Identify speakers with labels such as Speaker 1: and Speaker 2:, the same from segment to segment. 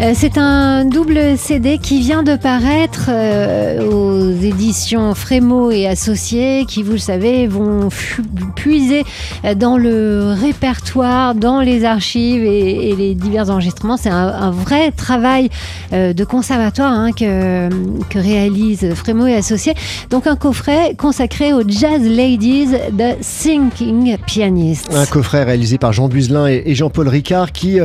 Speaker 1: Euh, c'est un double CD qui vient de paraître euh, aux éditions Frémo et Associés, qui, vous le savez, vont puiser dans le répertoire, dans les archives et, les divers enregistrements. C'est un, vrai travail euh, de conservatoire hein, que, que réalise Frémo et Associés. Donc un coffret consacré aux Jazz Ladies de Thinking Pianist.
Speaker 2: Un coffret réalisé par Jean Buzelin et, Jean-Paul Ricard qui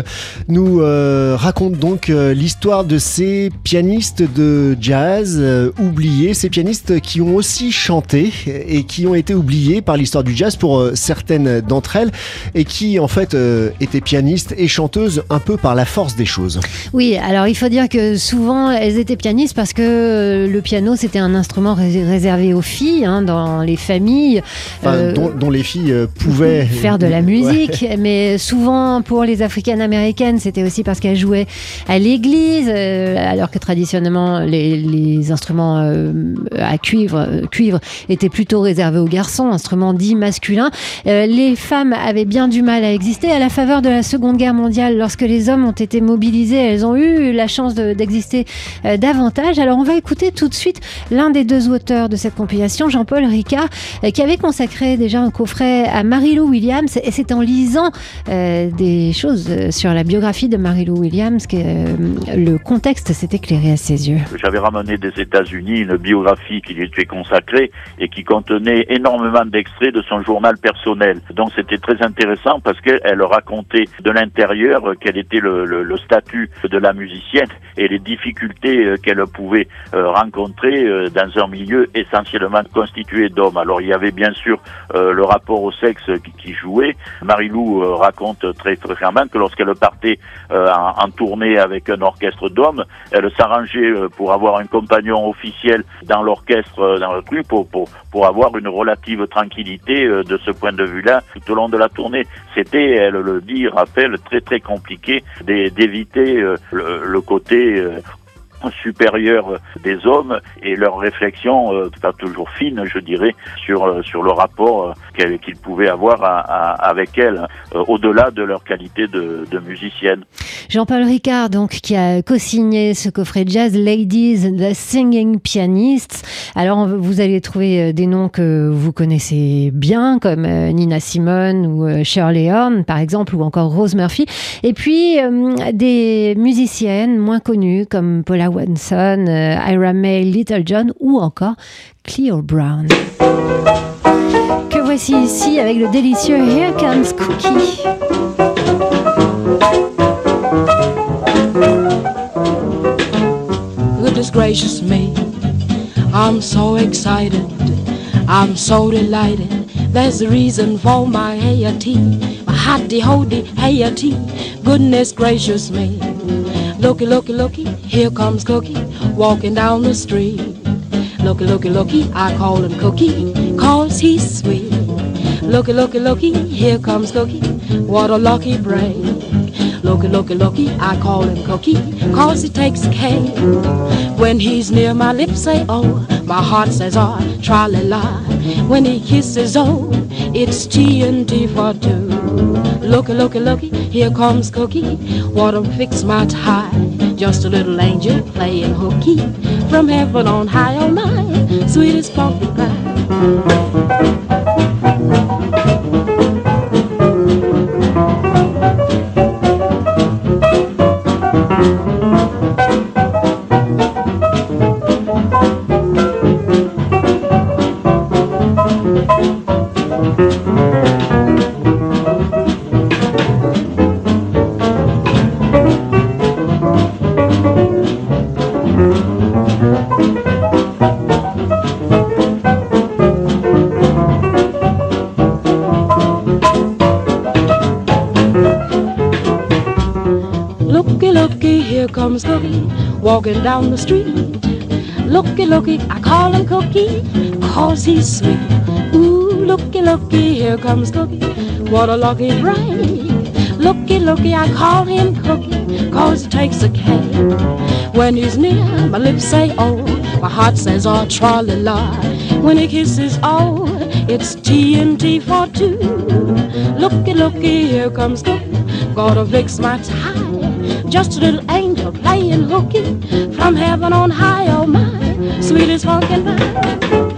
Speaker 2: nous raconte donc euh, l'histoire de ces pianistes de jazz euh, oubliés, ces pianistes qui ont aussi chanté et qui ont été oubliés par l'histoire du jazz pour euh, certaines d'entre elles et qui en fait étaient pianistes et chanteuses un peu par la force des choses.
Speaker 1: Oui, alors il faut dire que souvent elles étaient pianistes parce que le piano c'était un instrument réservé aux filles hein, dans les familles.
Speaker 2: dont, les filles pouvaient
Speaker 1: faire de la musique, mais souvent pour les africaines américaines c'était aussi parce qu'elles jouaient à l'église, euh, alors que traditionnellement les, instruments euh, à cuivre, euh, cuivre étaient plutôt réservés aux garçons, instruments dits masculins. les femmes avaient bien du mal à exister à la faveur de la Seconde Guerre mondiale. Lorsque les hommes ont été mobilisés, elles ont eu la chance d'exister davantage. Alors on va écouter tout de suite l'un des deux auteurs de cette compilation, Jean-Paul Ricard, qui avait consacré déjà un coffret à Marie-Lou Williams. Et c'est en lisant des choses sur la biographie de Marie-Lou Williams que le contexte s'est éclairé à ses yeux.
Speaker 3: J'avais ramené des États-Unis une biographie qui lui était consacrée et qui contenait énormément d'extraits de son journal personnel. Donc c'était très intéressant parce qu'elle racontait de l'intérieur quel était le, statut de la musicienne et les difficultés euh, qu'elle pouvait euh, rencontrer dans un milieu essentiellement constitué d'hommes. Alors il y avait bien sûr le rapport au sexe qui, jouait. Marie-Lou raconte très fréquemment que lorsqu'elle partait en tournée avec un orchestre d'hommes. Elle s'arrangeait euh, pour avoir un compagnon officiel dans l'orchestre, euh, dans le truc, pour, pour, pour avoir une relative tranquillité euh, de ce point de vue-là tout au long de la tournée. C'était, elle le dit, rappelle, très très compliqué d'éviter le, côté supérieur des hommes et leur réflexion, euh, pas toujours fine, je dirais, sur, euh, sur le rapport euh, qu'ils pouvaient avoir avec elles, au-delà de leur qualité de, de musicienne.
Speaker 1: Jean-Paul Ricard, donc, qui a co-signé ce coffret Jazz Ladies, The Singing Pianists. Alors, vous allez trouver des noms que vous connaissez bien, comme Nina Simone ou Shirley Horn, par exemple, ou encore Rose Murphy. Et puis, des musiciennes moins connues, comme Paula Watson, euh, Ira May, Little John ou encore Cleo Brown. Que voici ici avec le délicieux Here Comes Cookie.
Speaker 4: Goodness gracious me, I'm so excited, I'm so delighted. There's a reason for my tea, my hotty hody tea. Goodness gracious me. Looky, looky, looky, here comes Cookie walking down the street. Looky, looky, looky, I call him Cookie, cause he's sweet. Looky, looky, looky, here comes Cookie, what a lucky break. Looky, looky, looky, I call him Cookie, cause he takes care. When he's near my lips, say, oh, my heart says, ah, oh, tra la la. When he kisses, oh, it's T and T for two. Looky, looky, looky, here comes Cookie. Wanna fix my tie. Just a little angel playing hooky. From heaven on high, oh my, sweetest pumpkin pie. Comes Cookie walking down the street. Looky, looky, I call him Cookie, cause he's sweet. Ooh, looky, looky, here comes Cookie. What a lucky break. Looky, looky, I call him Cookie, cause he takes a cake. When he's near, my lips say, oh, my heart says, oh, tra la la. When he kisses, oh, It's TNT for two. Looky, looky, here comes the Gonna fix my tie. Just a little angel playing hooky from heaven on high. Oh my, sweetest funkin' pie.
Speaker 5: –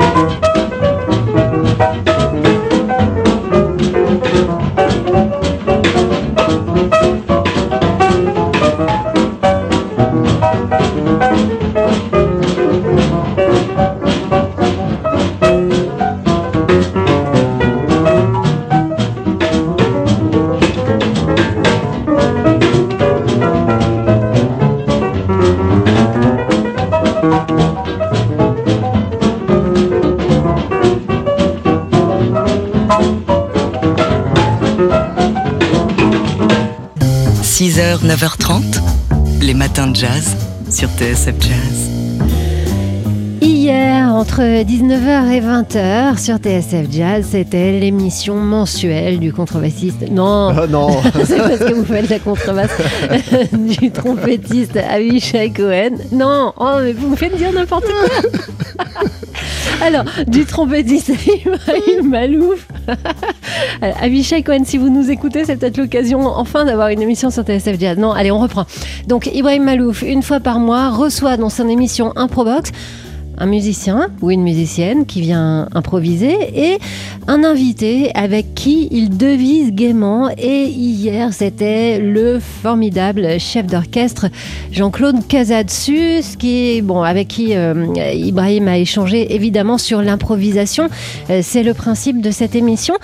Speaker 5: 9h30, les matins de jazz sur TSF Jazz.
Speaker 1: Hier, entre 19h et 20h sur TSF Jazz, c'était l'émission mensuelle du contrebassiste. Non,
Speaker 2: Ah non,
Speaker 1: c'est parce que vous faites la contrebasse du trompettiste Avishai Cohen. Non, oh, mais vous me faites dire n'importe quoi. Alors, du trompettiste Ibrahim Malouf. Avishai Cohen, si vous nous écoutez, c'est peut-être l'occasion enfin d'avoir une émission sur TSF. Non, allez, on reprend. Donc, Ibrahim Malouf, une fois par mois, reçoit dans son émission Improbox un musicien ou une musicienne qui vient improviser et un invité avec qui il devise gaiement. Et hier, c'était le formidable chef d'orchestre Jean-Claude Casadsus, qui, bon, avec qui euh, Ibrahim a échangé évidemment sur l'improvisation. Euh, C'est le principe de cette émission.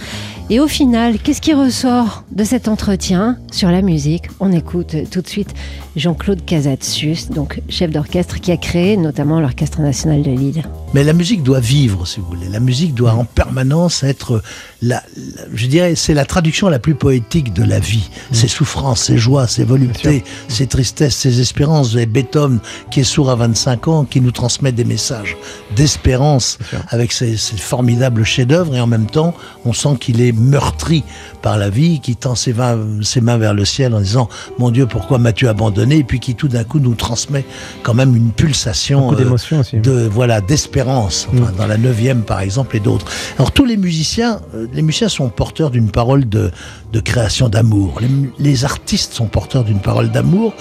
Speaker 1: Et au final, qu'est-ce qui ressort de cet entretien sur la musique? On écoute tout de suite Jean-Claude Casadsus, donc chef d'orchestre qui a créé notamment l'Orchestre national de Lille.
Speaker 6: Mais la musique doit vivre, si vous voulez. La musique doit en permanence être, la, la- je dirais, c'est la traduction la plus poétique de la vie. Ses souffrances, ses joies, ses voluptés, ses tristesses, ses espérances. Vous avez Beethoven qui est sourd à 25 ans, qui nous transmet des messages d'espérance avec ses, ses formidables chefs-d'œuvre et en même temps, on sent qu'il est meurtri par la vie, qui tend ses, mains- ses mains vers le ciel en disant Mon Dieu, pourquoi m'as-tu abandonné? Et puis qui tout d'un coup nous transmet quand même une pulsation euh,
Speaker 7: aussi.
Speaker 6: de voilà d'espérance enfin, dans la neuvième par exemple et d'autres. Alors tous les musiciens euh, les musiciens sont porteurs d'une parole de, de création d'amour. Les, les artistes sont porteurs d'une parole d'amour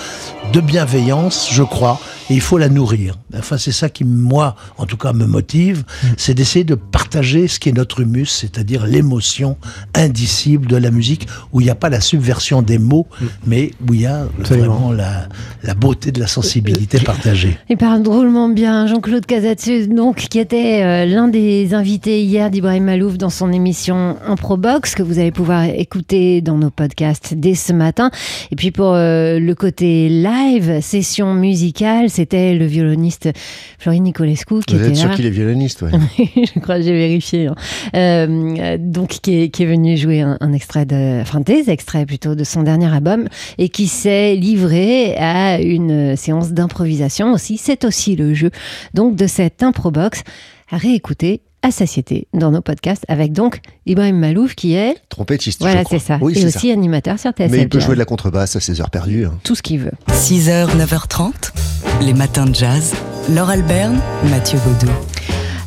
Speaker 6: de bienveillance je crois et il faut la nourrir. Enfin c'est ça qui moi en tout cas me motive. C'est d'essayer de partager ce qui est notre humus c'est-à-dire l'émotion indicible de la musique où il n'y a pas la subversion des mots mais où il y a
Speaker 7: Absolument.
Speaker 6: vraiment la, la beauté de la sensibilité partagée
Speaker 1: Il parle drôlement bien, Jean-Claude Casatsus, donc, qui était euh, l'un des invités hier d'Ibrahim Malouf dans son émission Improbox, que vous allez pouvoir écouter dans nos podcasts dès ce matin. Et puis pour euh, le côté live, session musicale, c'était le violoniste Florine Nicolescu qui
Speaker 2: vous
Speaker 1: était
Speaker 2: êtes sûr qu'il est violoniste, ouais.
Speaker 1: je crois que j'ai vérifié. hein. Euh, donc, qui est, qui est venu jouer un, un extrait de, enfin des extraits plutôt de son dernier album et qui s'est livré à une séance d'improvisation aussi. C'est aussi le jeu donc de cette improbox à réécouter à satiété dans nos podcasts avec donc Ibrahim Malouf qui est,
Speaker 2: Trompettiste,
Speaker 1: voilà c'est ça,
Speaker 2: Oui,
Speaker 1: et
Speaker 2: c'est
Speaker 1: aussi
Speaker 2: ça.
Speaker 1: animateur sur TSF
Speaker 2: Mais il peut jouer de la contrebasse à ses heures perdues. hein.
Speaker 1: tout ce qu'il veut.
Speaker 5: 6h, 9h30, les matins de jazz. Laure Alberne, Mathieu Baudou.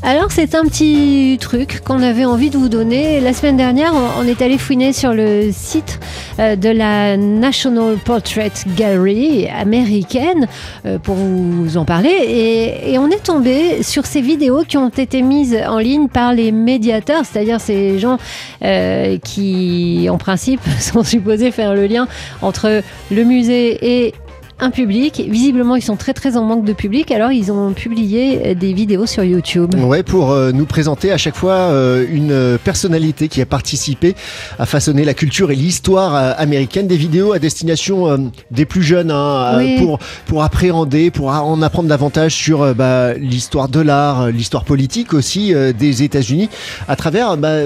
Speaker 1: Alors c'est un petit truc qu'on avait envie de vous donner. La semaine dernière, on, est allé fouiner sur le site euh, de la National Portrait Gallery américaine euh, pour vous en parler et, et on est tombé sur ces vidéos qui ont été mises en ligne par les médiateurs, c'est-à-dire ces gens euh, qui en principe sont supposés faire le lien entre le musée et un public. Visiblement, ils sont très très en manque de public, alors ils ont publié des vidéos sur YouTube.
Speaker 2: Ouais, pour euh, nous présenter à chaque fois euh, une euh, personnalité qui a participé à façonner la culture et l'histoire euh, américaine. Des vidéos à destination des plus jeunes, hein,
Speaker 1: Oui.
Speaker 2: pour, pour appréhender, pour en apprendre davantage sur bah, l'histoire de l'art, l'histoire politique aussi des États-Unis, à travers bah,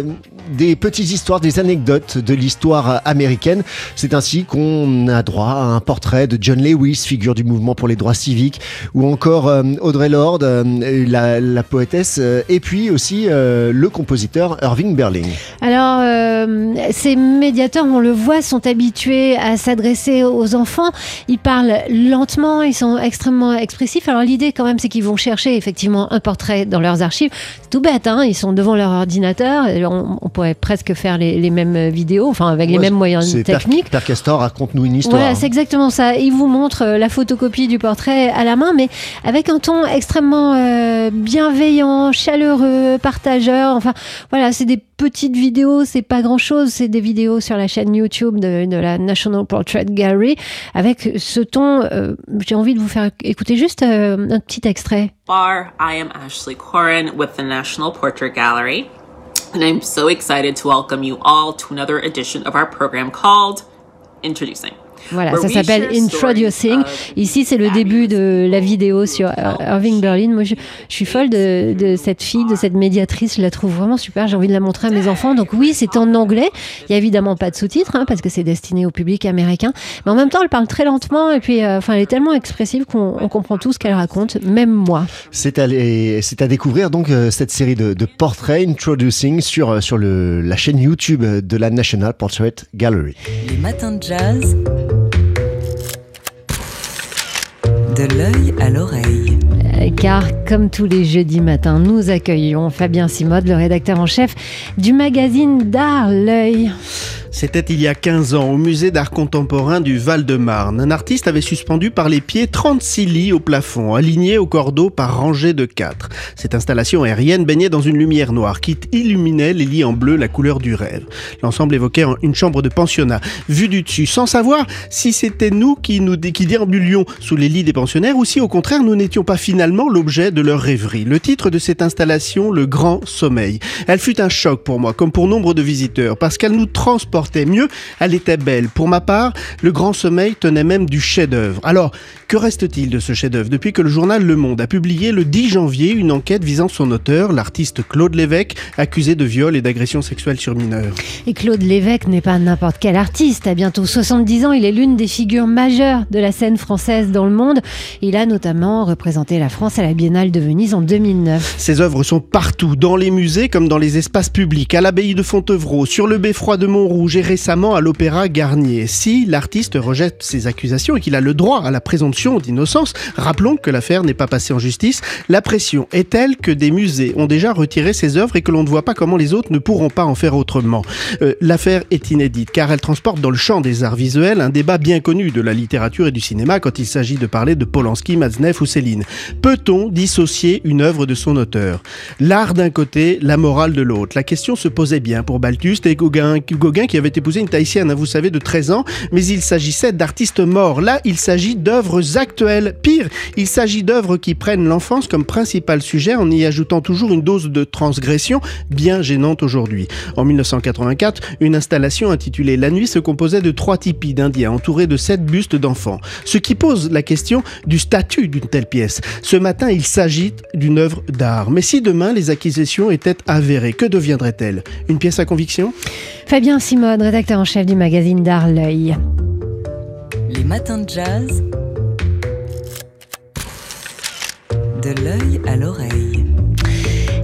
Speaker 2: des petites histoires, des anecdotes de l'histoire américaine. C'est ainsi qu'on a droit à un portrait de John Lewis, figure du mouvement pour les droits civiques, ou encore euh, Audrey Lorde, euh, la, poétesse, euh, et puis aussi le compositeur Irving Berlin.
Speaker 1: Alors, ces médiateurs, on le voit, sont habitués à s'adresser aux enfants. Ils parlent lentement, ils sont extrêmement expressifs. Alors l'idée quand même, c'est qu'ils vont chercher effectivement un portrait dans leurs archives. C'est tout bête, hein ils sont devant leur ordinateur. Pourrait presque faire les, les, mêmes vidéos, enfin avec les mêmes moyens techniques.
Speaker 2: Père Castor, raconte-nous une histoire.
Speaker 1: Voilà, c'est exactement ça. Ils vous montrent la photocopie du portrait à la main, mais avec un ton extrêmement euh, bienveillant, chaleureux, partageur. Enfin, voilà, c'est des petites vidéos, c'est pas grand chose. C'est des vidéos sur la chaîne YouTube de, de la National Portrait Gallery avec ce ton. Euh, J'ai envie de vous faire écouter juste euh, un petit extrait.
Speaker 7: Bar, I am Ashley Corin with the National Portrait Gallery, and I'm so excited to welcome you all to another edition of our program called Introducing.
Speaker 1: Voilà, ça s'appelle Introducing. Ici, c'est le début de la vidéo sur Irving Berlin. Moi, je, suis folle de, de, cette fille, de cette médiatrice. Je la trouve vraiment super. J'ai envie de la montrer à mes enfants. Donc oui, c'est en anglais. Il y a évidemment pas de sous-titres hein, parce que c'est destiné au public américain. Mais en même temps, elle parle très lentement et puis, euh, enfin, elle est tellement expressive qu'on comprend tout ce qu'elle raconte, même moi.
Speaker 2: C'est à, à, découvrir donc euh, cette série de, de, portraits Introducing sur, euh, sur le, la chaîne YouTube de la National Portrait Gallery.
Speaker 5: Les matins de jazz. De l'œil à l'oreille.
Speaker 1: Car, comme tous les jeudis matins, nous accueillons Fabien Simode, le rédacteur en chef du magazine D'Art L'œil.
Speaker 8: C'était il y a 15 ans au musée d'art contemporain du Val-de-Marne. Un artiste avait suspendu par les pieds 36 lits au plafond, alignés au cordeau par rangées de 4. Cette installation aérienne baignait dans une lumière noire qui illuminait les lits en bleu, la couleur du rêve. L'ensemble évoquait une chambre de pensionnat, vue du dessus, sans savoir si c'était nous qui nous qui déambulions sous les lits des pensionnaires ou si au contraire nous n'étions pas finalement l'objet de leur rêverie. Le titre de cette installation, Le Grand Sommeil. Elle fut un choc pour moi, comme pour nombre de visiteurs, parce qu'elle nous transporte mieux, elle était belle. Pour ma part, le grand sommeil tenait même du chef-d'œuvre. Alors, que reste-t-il de ce chef-d'œuvre depuis que le journal Le Monde a publié le 10 janvier une enquête visant son auteur, l'artiste Claude Lévesque, accusé de viol et d'agression sexuelle sur mineurs
Speaker 1: Et Claude Lévesque n'est pas n'importe quel artiste. À bientôt 70 ans, il est l'une des figures majeures de la scène française dans le monde. Il a notamment représenté la France à la Biennale de Venise en 2009.
Speaker 8: Ses œuvres sont partout, dans les musées comme dans les espaces publics, à l'abbaye de Fontevraud, sur le beffroi de Montrouge récemment à l'Opéra Garnier. Si l'artiste rejette ces accusations et qu'il a le droit à la présomption d'innocence, rappelons que l'affaire n'est pas passée en justice, la pression est telle que des musées ont déjà retiré ses œuvres et que l'on ne voit pas comment les autres ne pourront pas en faire autrement. Euh, l'affaire est inédite car elle transporte dans le champ des arts visuels un débat bien connu de la littérature et du cinéma quand il s'agit de parler de Polanski, Maznev ou Céline. Peut-on dissocier une œuvre de son auteur? L'art d'un côté, la morale de l'autre. La question se posait bien pour Balthus et Gauguin, Gauguin qui avait épousé une Tahitienne, hein, vous savez, de 13 ans, mais il s'agissait d'artistes morts. Là, il s'agit d'œuvres actuelles. Pire, il s'agit d'œuvres qui prennent l'enfance comme principal sujet en y ajoutant toujours une dose de transgression bien gênante aujourd'hui. En 1984, une installation intitulée La nuit se composait de trois tipis d'Indiens entourés de sept bustes d'enfants. Ce qui pose la question du statut d'une telle pièce. Ce matin, il s'agit d'une œuvre d'art. Mais si demain les acquisitions étaient avérées, que deviendrait-elle? Une pièce à conviction?
Speaker 1: Fabien Simone, rédacteur en chef du magazine D'Art L'œil.
Speaker 5: Les matins de jazz. De l'œil à l'oreille.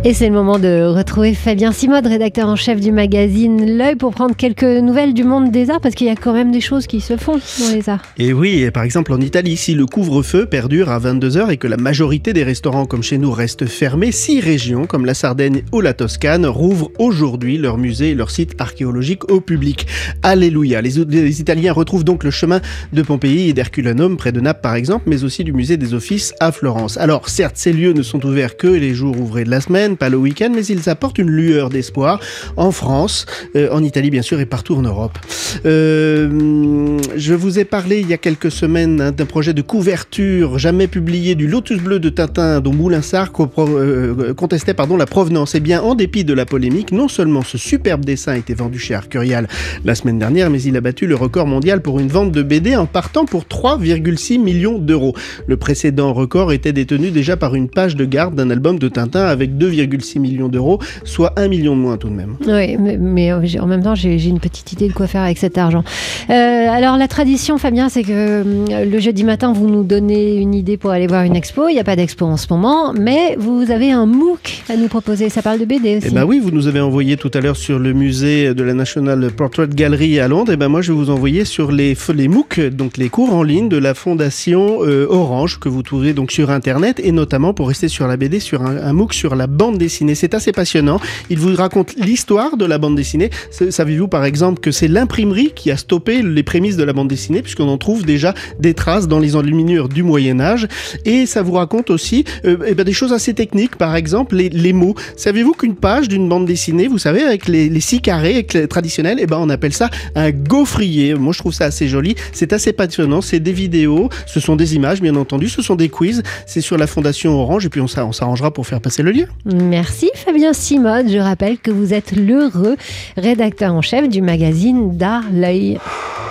Speaker 1: Et c'est le moment de retrouver Fabien Simode, rédacteur en chef du magazine L'œil, pour prendre quelques nouvelles du monde des arts, parce qu'il y a quand même des choses qui se font dans les arts.
Speaker 8: Et oui, par exemple en Italie, si le couvre-feu perdure à 22h et que la majorité des restaurants comme chez nous restent fermés, six régions comme la Sardaigne ou la Toscane rouvrent aujourd'hui leurs musées et leurs sites archéologiques au public. Alléluia les, les Italiens retrouvent donc le chemin de Pompéi et d'Herculanum près de Naples par exemple, mais aussi du musée des Offices à Florence. Alors certes, ces lieux ne sont ouverts que les jours ouvrés de la semaine, pas le week-end, mais ils apportent une lueur d'espoir en France, euh, en Italie bien sûr et partout en Europe. Euh, je vous ai parlé il y a quelques semaines hein, d'un projet de couverture jamais publié du Lotus bleu de Tintin dont Moulinsart euh, contestait pardon, la provenance. Et eh bien en dépit de la polémique, non seulement ce superbe dessin a été vendu chez Arcurial la semaine dernière, mais il a battu le record mondial pour une vente de BD en partant pour 3,6 millions d'euros. Le précédent record était détenu déjà par une page de garde d'un album de Tintin avec 2, 1,6 million d'euros, soit 1 million de moins tout de même.
Speaker 1: Oui, mais, mais, euh, en même temps, j'ai une petite idée de quoi faire avec cet argent. Euh, alors, la tradition, Fabien, c'est que euh, le jeudi matin, vous nous donnez une idée pour aller voir une expo. Il n'y a pas d'expo en ce moment, mais vous avez un MOOC à nous proposer. Ça parle de BD aussi.
Speaker 8: Eh ben oui, vous nous avez envoyé tout à l'heure sur le musée de la National Portrait Gallery à Londres. Et ben moi, je vais vous envoyer sur les, les MOOC, donc les cours en ligne de la fondation euh, Orange que vous trouvez donc sur Internet et notamment pour rester sur la BD sur un, un MOOC sur la bande dessinée. C'est assez passionnant. Il vous raconte l'histoire de la bande dessinée. Savez-vous par exemple que c'est l'imprimerie qui a stoppé les prémices de la bande dessinée puisqu'on en trouve déjà des traces dans les enluminures du Moyen Âge et ça vous raconte aussi euh, eh ben, des choses assez techniques. Par exemple, les, mots. Savez-vous qu'une page d'une bande dessinée, vous savez, avec les, six carrés traditionnels, eh ben, on appelle ça un gaufrier. Moi, je trouve ça assez joli. C'est assez passionnant. C'est des vidéos, ce sont des images, bien entendu, ce sont des quiz. C'est sur la Fondation Orange et puis on s'arrangera pour faire passer le lien.
Speaker 1: Merci Fabien Simode. Je rappelle que vous êtes l'heureux rédacteur en chef du magazine D'Art L'œil.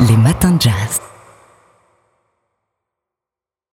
Speaker 5: Les matins de jazz.